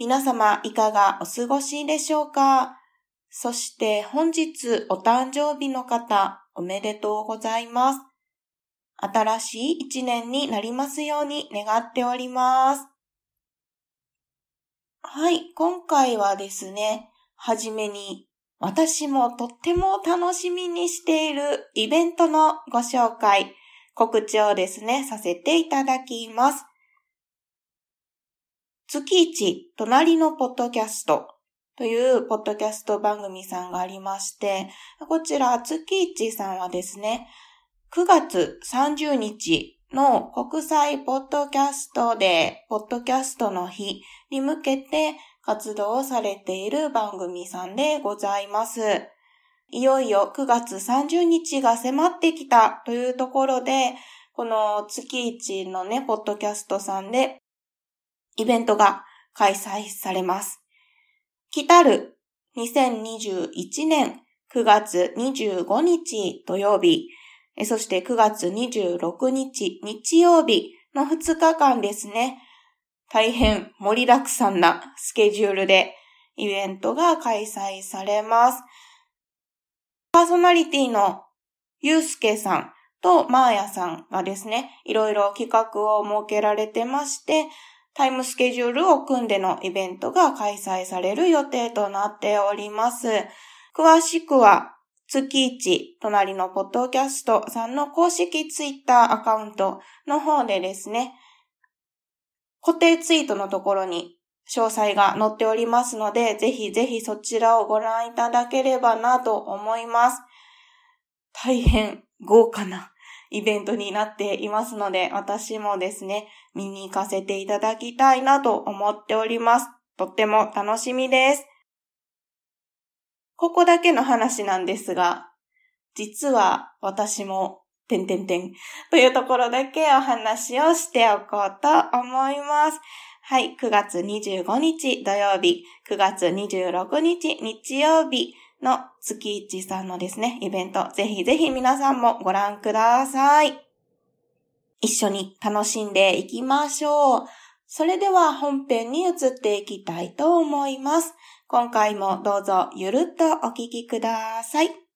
皆様、いかがお過ごしでしょうか？そして本日お誕生日の方、おめでとうございます。新しい一年になりますように願っております。はい、今回はですね、はじめに私もとっても楽しみにしているイベントのご紹介、告知をですね、させていただきます。月一、隣のポッドキャストというポッドキャスト番組さんがありまして、こちら月一さんはですね、9月30日の国際ポッドキャストで、ポッドキャストの日に向けて活動をされている番組さんでございます。いよいよ9月30日が迫ってきたというところで、この月一のね、ポッドキャストさんで、イベントが開催されます。来たる2021年9月25日土曜日、そして9月26日日曜日の2日間ですね、大変盛りだくさんなスケジュールでイベントが開催されます。パーソナリティのゆうすけさんとまーやさんがですね、いろいろ企画を設けられてまして、タイムスケジュールを組んでのイベントが開催される予定となっております。詳しくは、月一、隣のポッドキャストさんの公式ツイッターアカウントの方でですね、固定ツイートのところに詳細が載っておりますので、ぜひぜひそちらをご覧いただければなと思います。大変豪華なイベントになっていますので、私もですね、見に行かせていただきたいなと思っております。とっても楽しみです。ここだけの話なんですが、実は私もてんてんてんというところだけお話をしておこうと思います。はい、9月25日土曜日、9月26日日曜日の月一さんのですね、イベント、ぜひぜひ皆さんもご覧ください。一緒に楽しんでいきましょう。それでは本編に移っていきたいと思います。今回もどうぞゆるっとお聞きください。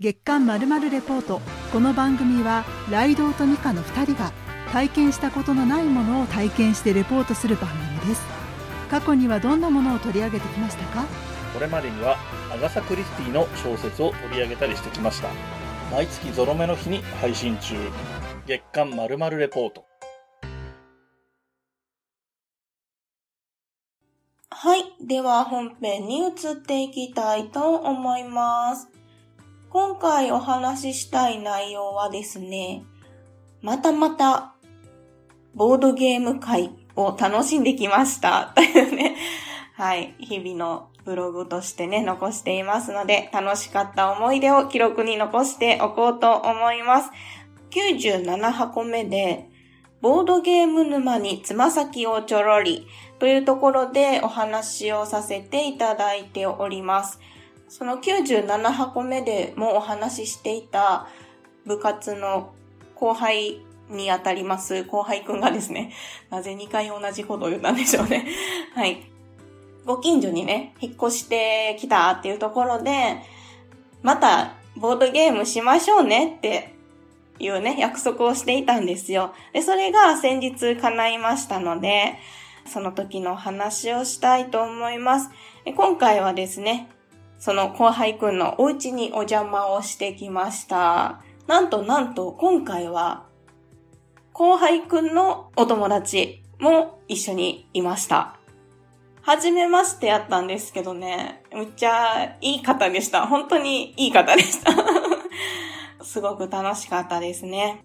月刊まるまるレポートこの番組はライドウとミカの2人が体験したことのないものを体験してレポートする番組です過去にはどんなものを取り上げてきましたか？これまでにはアガサ・クリスティの小説を取り上げたりしてきました毎月ゾロ目の日に配信中月刊まるまるレポートはい。では本編に移っていきたいと思います。今回お話ししたい内容はですね、またまた、ボードゲーム会を楽しんできました。というね、はい、日々のブログとしてね、残していますので、楽しかった思い出を記録に残しておこうと思います。97箱目で、ボードゲーム沼につま先をちょろりというところでお話をさせていただいております。その97箱目でもお話ししていた部活の後輩にあたります後輩くんがですね、なぜ2回同じことを言ったんでしょうね。はい。ご近所にね、引っ越してきたっていうところで、またボードゲームしましょうねっていうね、約束をしていたんですよ。で、それが先日叶いましたので、その時の話をしたいと思います。今回はですね、その後輩くんのお家にお邪魔をしてきました。なんとなんと今回は後輩くんのお友達も一緒にいました。はじめましてやったんですけどね、むっちゃいい方でした。本当にいい方でした。すごく楽しかったですね。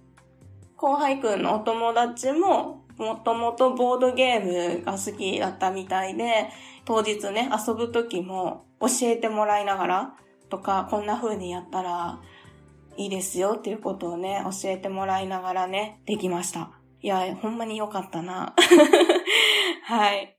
後輩くんのお友達ももともとボードゲームが好きだったみたいで、当日ね、遊ぶ時も教えてもらいながらとか、こんな風にやったらいいですよっていうことをね、教えてもらいながらね、できました。いや、ほんまに良かったな。はい。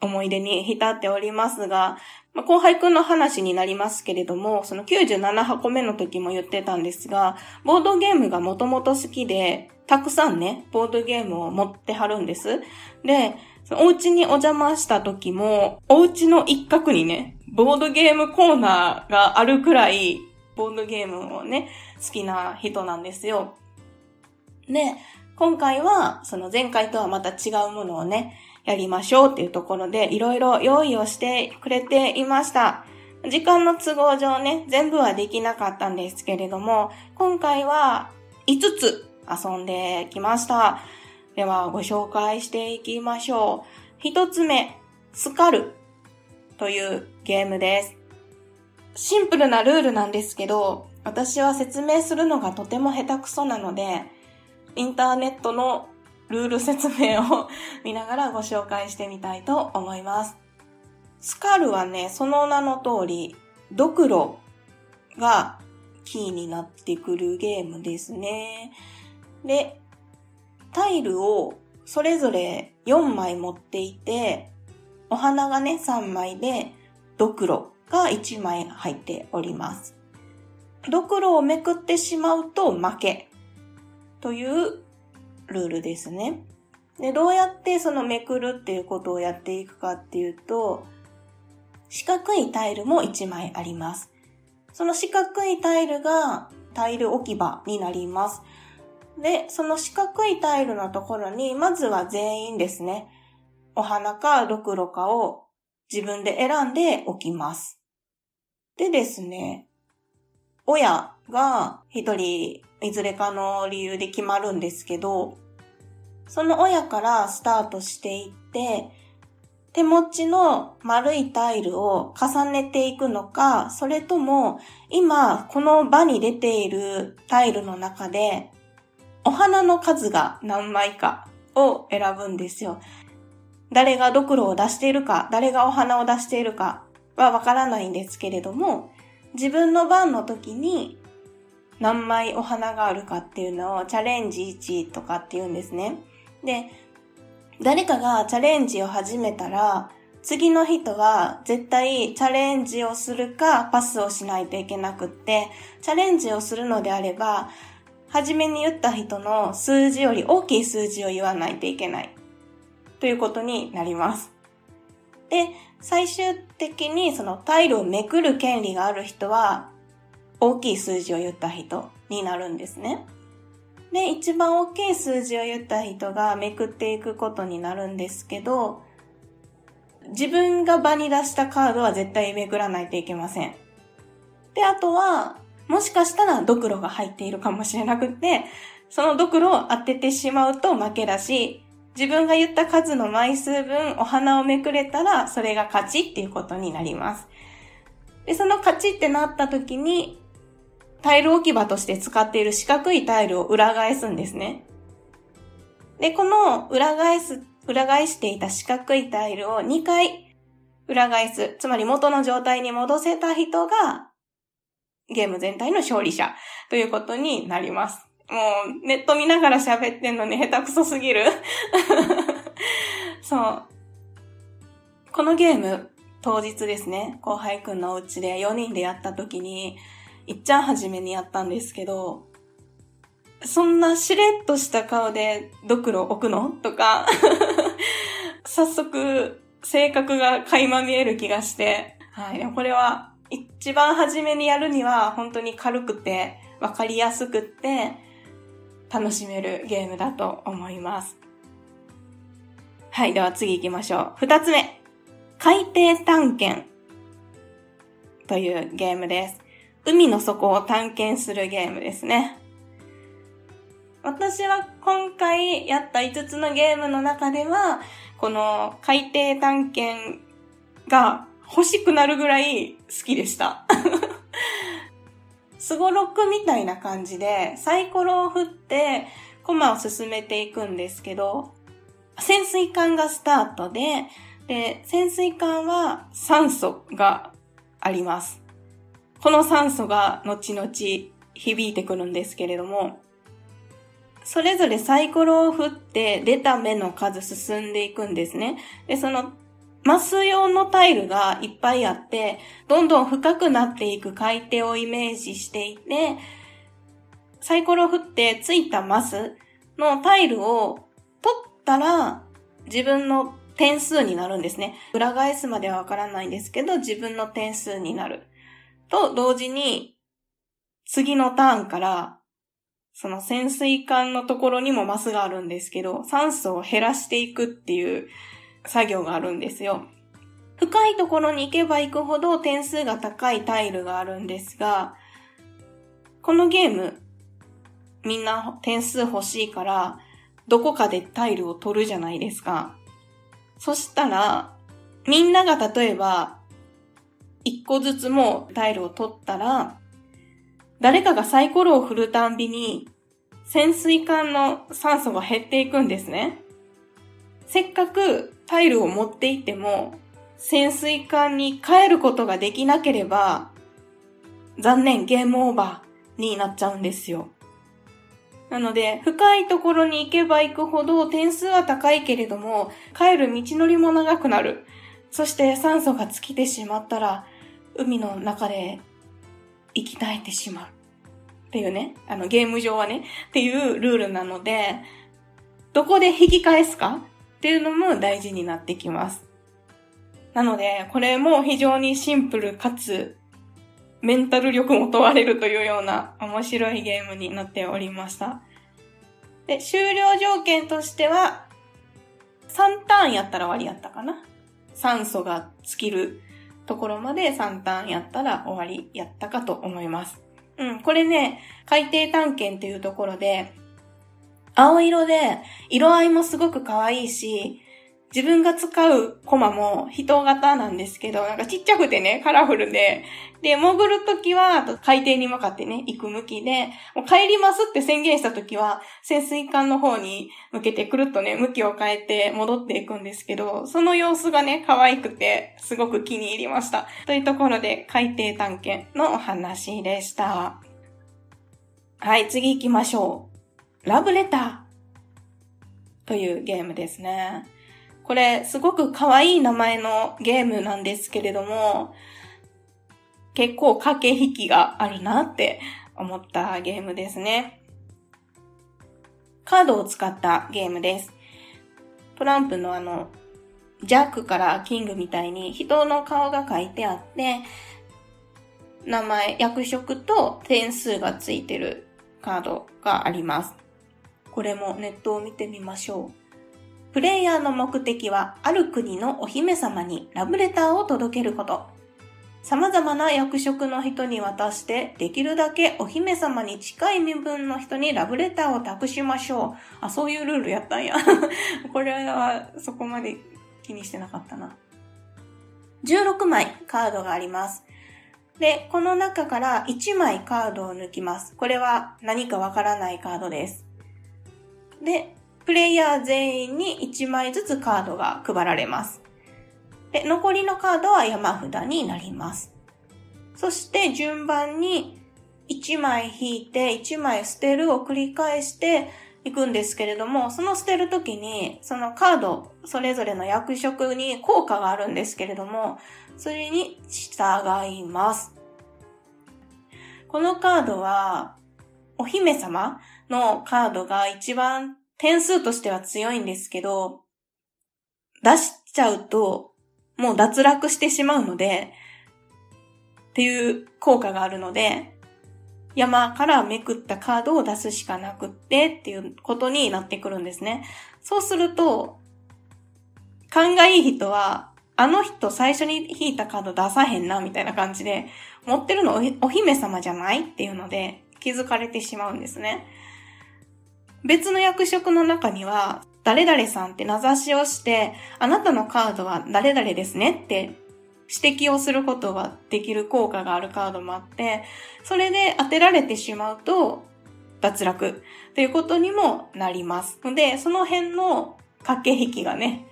思い出に浸っておりますが、まあ、後輩くんの話になりますけれども、その97箱目の時も言ってたんですが、ボードゲームがもともと好きで、たくさんね、ボードゲームを持ってはるんです。で、そのお家にお邪魔した時も、お家の一角にね、ボードゲームコーナーがあるくらい、ボードゲームをね、好きな人なんですよ。で、今回は、その前回とはまた違うものをね、やりましょうっていうところで、いろいろ用意をしてくれていました。時間の都合上ね、全部はできなかったんですけれども、今回は5つ遊んできました。では、ご紹介していきましょう。1つ目、スカルというゲームです。シンプルなルールなんですけど、私は説明するのがとても下手くそなので、インターネットのルール説明を 見ながらご紹介してみたいと思います。スカルはね、その名の通り、ドクロがキーになってくるゲームですね。で、タイルをそれぞれ4枚持っていて、お花がね、3枚で、ドクロが1枚入っております。ドクロをめくってしまうと負けというルールですね。で、どうやってそのめくるっていうことをやっていくかっていうと、四角いタイルも1枚あります。その四角いタイルがタイル置き場になります。で、その四角いタイルのところに、まずは全員ですね、お花かろくろかを自分で選んでおきます。でですね、親が一人いずれかの理由で決まるんですけど、その親からスタートしていって、手持ちの丸いタイルを重ねていくのか、それとも今この場に出ているタイルの中でお花の数が何枚かを選ぶんですよ。誰がドクロを出しているか、誰がお花を出しているかはわからないんですけれども、自分の番の時に何枚お花があるかっていうのをチャレンジ1とかって言うんですね。で、誰かがチャレンジを始めたら、次の人は絶対チャレンジをするかパスをしないといけなくって、チャレンジをするのであれば、初めに言った人の数字より大きい数字を言わないといけない。ということになります。で、最終的にそのタイルをめくる権利がある人は、大きい数字を言った人になるんですね。で、一番大きい数字を言った人がめくっていくことになるんですけど、自分が場に出したカードは絶対めくらないといけません。で、あとは、もしかしたらドクロが入っているかもしれなくて、そのドクロを当ててしまうと負けだし、自分が言った数の枚数分お花をめくれたら、それが勝ちっていうことになります。で、その勝ちってなった時に、タイル置き場として使っている四角いタイルを裏返すんですね。で、この裏返す、裏返していた四角いタイルを2回裏返す、つまり元の状態に戻せた人が、ゲーム全体の勝利者ということになります。もう、ネット見ながら喋ってんのに下手くそすぎる。そう。このゲーム、当日ですね、後輩くんのお家で4人でやった時に、いっちゃん初めにやったんですけど、そんなしれっとした顔でドクロ置くの？とか、早速性格が垣間見える気がして、はい、でもこれは一番初めにやるには本当に軽くてわかりやすくって楽しめるゲームだと思います。はい、では次行きましょう。二つ目。海底探検というゲームです。海の底を探検するゲームですね。私は今回やった5つのゲームの中では、この海底探検が欲しくなるぐらい好きでした。スゴロクみたいな感じで、サイコロを振って、コマを進めていくんですけど、潜水艦がスタートで、で、潜水艦は酸素があります。この酸素が後々響いてくるんですけれども、それぞれサイコロを振って出た目の数進んでいくんですね。で、そのマス用のタイルがいっぱいあって、どんどん深くなっていく海底をイメージしていて、サイコロ振ってついたマスのタイルを取ったら自分の点数になるんですね。裏返すまではわからないんですけど、自分の点数になる。と同時に、次のターンから、その潜水艦のところにもマスがあるんですけど、酸素を減らしていくっていう作業があるんですよ。深いところに行けば行くほど点数が高いタイルがあるんですが、このゲーム、みんな点数欲しいから、どこかでタイルを取るじゃないですか。そしたら、みんなが例えば、一個ずつもタイルを取ったら、誰かがサイコロを振るたんびに、潜水艦の酸素が減っていくんですね。せっかくタイルを持っていっても、潜水艦に帰ることができなければ、残念、ゲームオーバーになっちゃうんですよ。なので、深いところに行けば行くほど点数は高いけれども、帰る道のりも長くなる。そして酸素が尽きてしまったら、海の中で生き絶えてしまう。っていうね、あのゲーム上はね、っていうルールなので、どこで引き返すかっていうのも大事になってきます。なので、これも非常にシンプルかつメンタル力も問われるというような面白いゲームになっておりました。で、終了条件としては、3ターンやったら終わりやったかな。酸素が尽きるところまで3ターンやったら終わりやったかと思います。うん、これね、海底探検というところで、青色で色合いもすごく可愛いし、自分が使うコマも人型なんですけど、なんかちっちゃくてね、カラフルで、で、潜るときは海底に向かってね、行く向きで、もう帰りますって宣言したときは、潜水艦の方に向けてくるっとね、向きを変えて戻っていくんですけど、その様子がね、可愛くて、すごく気に入りました。というところで、海底探検のお話でした。はい、次行きましょう。ラブレターというゲームですね。これ、すごく可愛い名前のゲームなんですけれども、結構駆け引きがあるなって思ったゲームですね。カードを使ったゲームです。トランプのあの、ジャックからキングみたいに人の顔が書いてあって、名前、役職と点数がついてるカードがあります。これもネットを見てみましょう。プレイヤーの目的はある国のお姫様にラブレターを届けること。様々な役職の人に渡して、できるだけお姫様に近い身分の人にラブレターを託しましょう。あ、そういうルールやったんや。これはそこまで気にしてなかったな。16枚カードがあります。で、この中から1枚カードを抜きます。これは何かわからないカードです。で、プレイヤー全員に1枚ずつカードが配られます。で、残りのカードは山札になります。そして順番に1枚引いて1枚捨てるを繰り返していくんですけれども、その捨てるときに、そのカード、それぞれの役職に効果があるんですけれども、それに従います。このカードは、お姫様のカードが一番点数としては強いんですけど、出しちゃうと、もう脱落してしまうので、っていう効果があるので、山からめくったカードを出すしかなくってっていうことになってくるんですね。そうすると、勘がいい人は、あの人最初に引いたカード出さへんな、みたいな感じで、持ってるのお姫様じゃないっていうので気づかれてしまうんですね。別の役職の中には、誰々さんって名指しをして、あなたのカードは誰々ですねって指摘をすることができる効果があるカードもあって、それで当てられてしまうと、脱落ということにもなります。ので、その辺の駆け引きがね、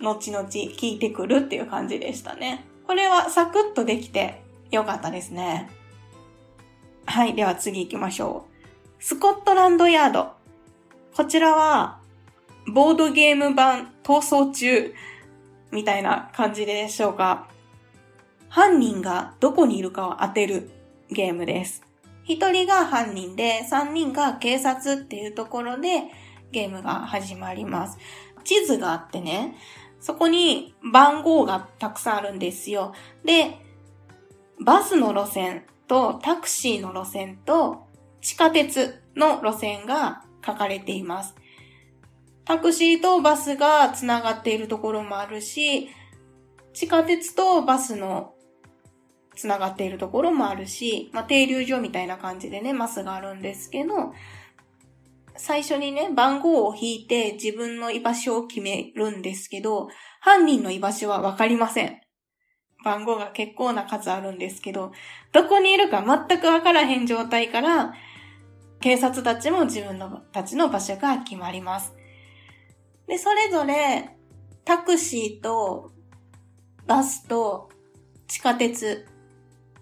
後々効いてくるっていう感じでしたね。これはサクッとできてよかったですね。はい、では次行きましょう。スコットランドヤード。こちらは、ボードゲーム版逃走中みたいな感じでしょうか。犯人がどこにいるかを当てるゲームです。一人が犯人で、三人が警察っていうところでゲームが始まります。地図があってね、そこに番号がたくさんあるんですよ。で、バスの路線とタクシーの路線と地下鉄の路線が書かれています。タクシーとバスがつながっているところもあるし、地下鉄とバスのつながっているところもあるし、まあ、停留所みたいな感じでね、マスがあるんですけど、最初にね、番号を引いて自分の居場所を決めるんですけど、犯人の居場所はわかりません。番号が結構な数あるんですけど、どこにいるか全くわからへん状態から、警察たちも自分のたちの場所が決まります。で、それぞれ、タクシーと、バスと、地下鉄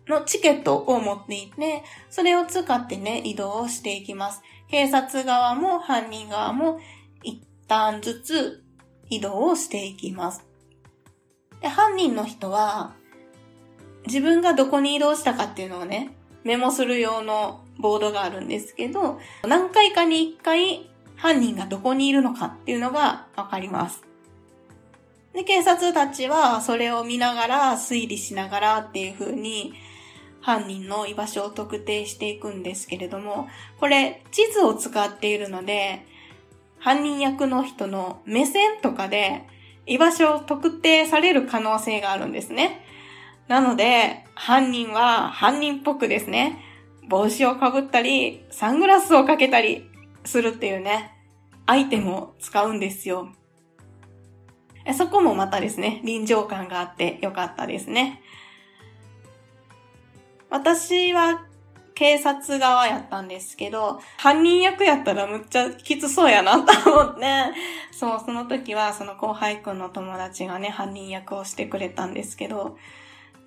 のチケットを持っていて、それを使ってね、移動をしていきます。警察側も犯人側も一旦ずつ移動をしていきます。で犯人の人は、自分がどこに移動したかっていうのをね、メモする用のボードがあるんですけど、何回かに一回犯人がどこにいるのかっていうのがわかります。で、警察たちはそれを見ながら推理しながらっていう風に犯人の居場所を特定していくんですけれども、これ地図を使っているので、犯人役の人の目線とかで居場所を特定される可能性があるんですね。なので、犯人は犯人っぽくですね、帽子をかぶったり、サングラスをかけたりするっていうね、アイテムを使うんですよ。そこもまたですね、臨場感があってよかったですね。私は警察側やったんですけど、犯人役やったらむっちゃきつそうやなと思って、そう、その時はその後輩くんの友達がね、犯人役をしてくれたんですけど、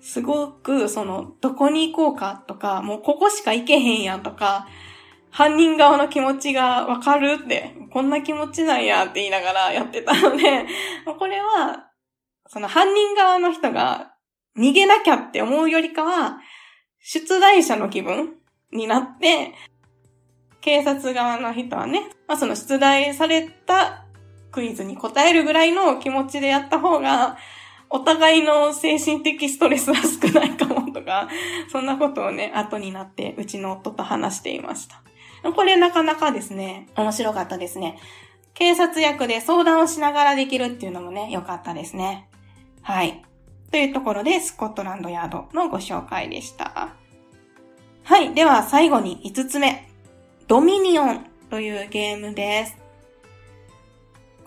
すごくその、どこに行こうかとか、もうここしか行けへんやんとか、犯人側の気持ちがわかるって、こんな気持ちなんやって言いながらやってたので、これは、その犯人側の人が逃げなきゃって思うよりかは、出題者の気分になって、警察側の人はね、まあその出題されたクイズに答えるぐらいの気持ちでやった方が、お互いの精神的ストレスは少ないかもとか、そんなことをね、後になってうちの夫と話していました。これなかなかですね、面白かったですね。警察役で相談をしながらできるっていうのもね、良かったですね。はい。というところで、スコットランドヤードのご紹介でした。はい。では、最後に5つ目。ドミニオンというゲームです。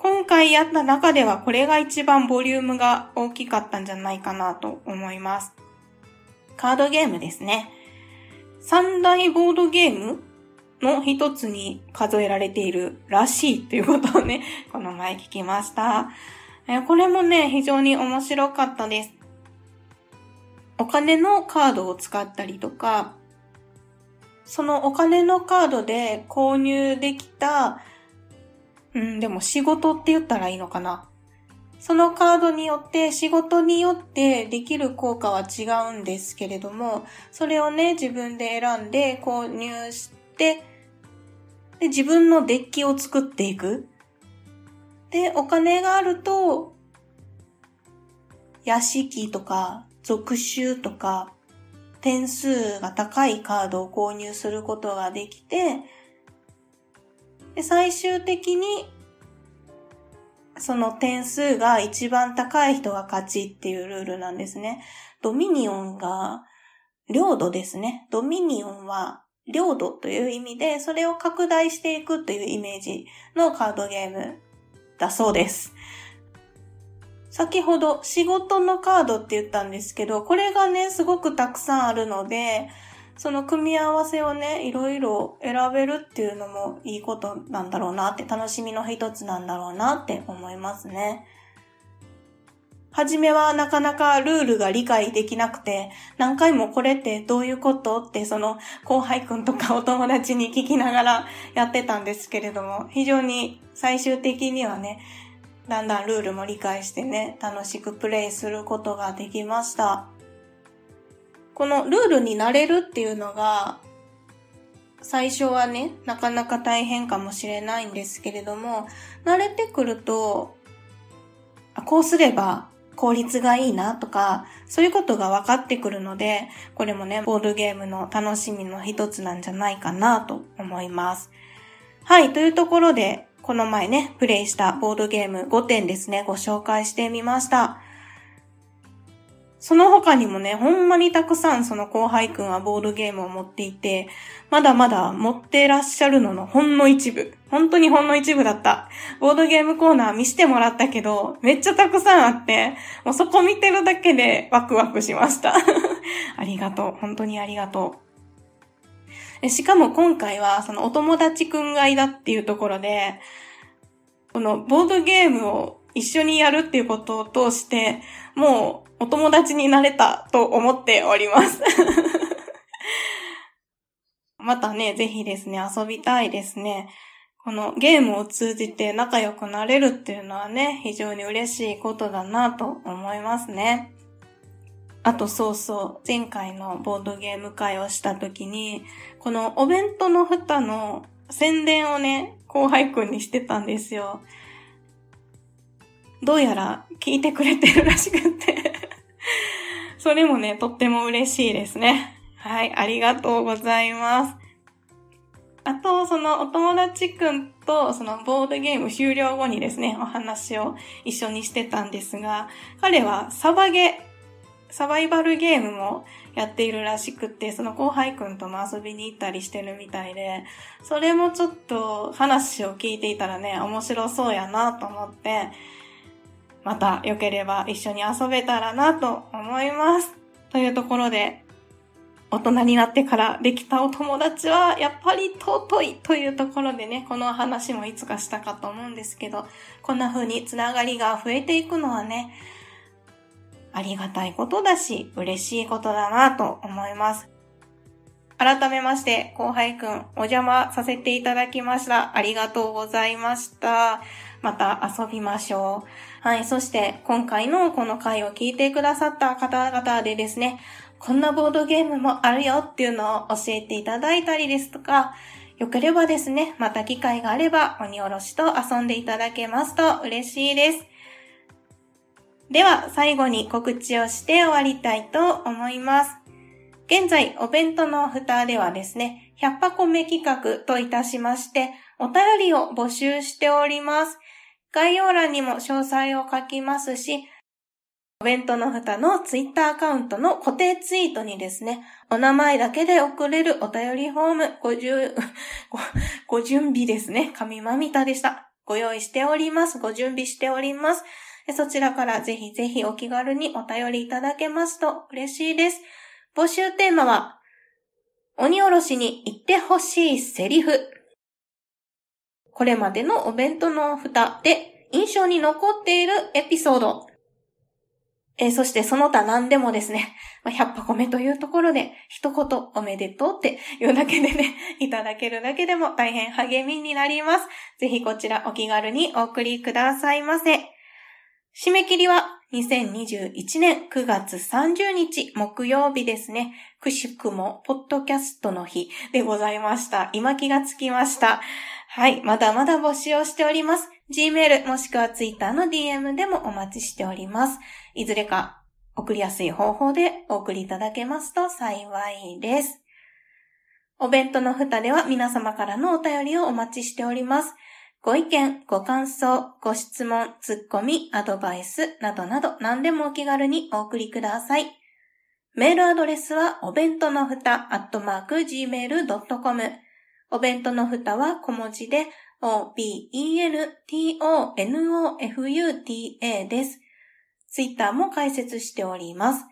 今回やった中ではこれが一番ボリュームが大きかったんじゃないかなと思います。カードゲームですね。三大ボードゲームの一つに数えられているらしいということをね、この前聞きました。えこれもね、非常に面白かったです。お金のカードを使ったりとか、そのお金のカードで購入できた、うん、でも仕事って言ったらいいのかな。そのカードによって仕事によってできる効果は違うんですけれども、それをね、自分で選んで購入して、で、自分のデッキを作っていく。で、お金があると、屋敷とか、属州とか、点数が高いカードを購入することができて、で最終的に、その点数が一番高い人が勝ちっていうルールなんですね。ドミニオンが、領土ですね。ドミニオンは領土という意味で、それを拡大していくというイメージのカードゲームだそうです。先ほど仕事のカードって言ったんですけど、これがね、すごくたくさんあるので、その組み合わせをね、いろいろ選べるっていうのもいいことなんだろうなって、楽しみの一つなんだろうなって思いますね。はじめはなかなかルールが理解できなくて、何回もこれってどういうことってその後輩くんとかお友達に聞きながらやってたんですけれども、非常に最終的にはね、だんだんルールも理解してね、楽しくプレイすることができました。このルールになれるっていうのが、最初はね、なかなか大変かもしれないんですけれども、慣れてくると、こうすれば効率がいいなとか、そういうことが分かってくるので、これもね、ボードゲームの楽しみの一つなんじゃないかなと思います。はい、というところで、この前ね、プレイしたボードゲーム5点ですね、ご紹介してみました。その他にもね、ほんまにたくさんその後輩くんはボードゲームを持っていて、まだまだ持ってらっしゃるののほんの一部。本当にほんの一部だった。ボードゲームコーナー見してもらったけど、めっちゃたくさんあって、もうそこ見てるだけでワクワクしました。ありがとう。本当にありがとう。しかも今回はそのお友達くんがいだっていうところで、このボードゲームを一緒にやるっていうことを通して、もうお友達になれたと思っております。またね、ぜひですね、遊びたいですね。このゲームを通じて仲良くなれるっていうのはね、非常に嬉しいことだなと思いますね。あとそうそう、前回のボードゲーム会をした時に、このお弁当の蓋の宣伝をね、後輩くんにしてたんですよ。どうやら聞いてくれてるらしくってそれもね、とっても嬉しいですね。はい、ありがとうございます。あと、そのお友達くんとそのボードゲーム終了後にですね、お話を一緒にしてたんですが、彼はサバゲ、サバイバルゲームもやっているらしくて、その後輩くんとも遊びに行ったりしてるみたいで、それもちょっと話を聞いていたらね、面白そうやなと思って、また良ければ一緒に遊べたらなと思います。というところで、大人になってからできたお友達はやっぱり尊いというところでね、この話もいつかしたかと思うんですけど、こんな風につながりが増えていくのはね、ありがたいことだし、嬉しいことだなと思います。改めまして、後輩くん、お邪魔させていただきました。ありがとうございました。また遊びましょう。はい。そして、今回のこの回を聞いてくださった方々でですね、こんなボードゲームもあるよっていうのを教えていただいたりですとか、よければですね、また機会があれば鬼おろしと遊んでいただけますと嬉しいです。では、最後に告知をして終わりたいと思います。現在、お弁当の蓋ではですね、100箱目企画といたしまして、お便りを募集しております。概要欄にも詳細を書きますし、お弁当の蓋のツイッターアカウントの固定ツイートにですね、お名前だけで送れるお便りフォームごじゅ、ご、ご準備ですね。神まみたでした。ご用意しております。ご準備しております。そちらからぜひぜひお気軽にお便りいただけますと嬉しいです。募集テーマは、鬼おろしに言ってほしいセリフ。これまでのお弁当の蓋で印象に残っているエピソード。えー、そしてその他何でもですね、100箱目というところで一言おめでとうっていうだけでね、いただけるだけでも大変励みになります。ぜひこちらお気軽にお送りくださいませ。締め切りは2021年9月30日木曜日ですね。くしくもポッドキャストの日でございました。今気がつきました。はい。まだまだ募集をしております。Gmail もしくは Twitter の DM でもお待ちしております。いずれか送りやすい方法でお送りいただけますと幸いです。お弁当の蓋では皆様からのお便りをお待ちしております。ご意見、ご感想、ご質問、ツッコミ、アドバイスなどなど何でもお気軽にお送りください。メールアドレスはお弁当のふた、アットマーク、gmail.com。お弁当の蓋は小文字で o-b-e-n-t-o-n-o-f-u-t-a です。ツイッターも開設しております。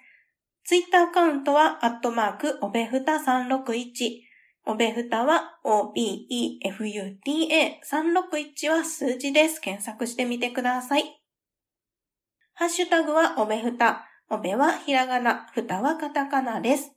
ツイッターアカウントは、アットマーク、おべふた361。おべふたは、obefuta361 は数字です。検索してみてください。ハッシュタグは、おべふた。おべはひらがな、ふたはカタカナです。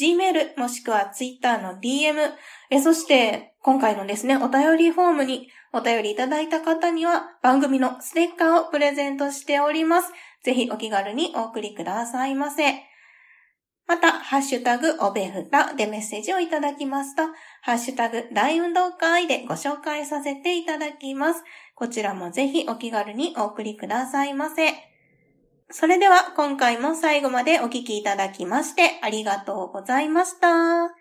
Gmail もしくは Twitter の DM、えそして今回のですね、お便りフォームにお便りいただいた方には番組のステッカーをプレゼントしております。ぜひお気軽にお送りくださいませ。また、ハッシュタグおべふたでメッセージをいただきますと、ハッシュタグ大運動会でご紹介させていただきます。こちらもぜひお気軽にお送りくださいませ。それでは今回も最後までお聴きいただきましてありがとうございました。